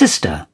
sister.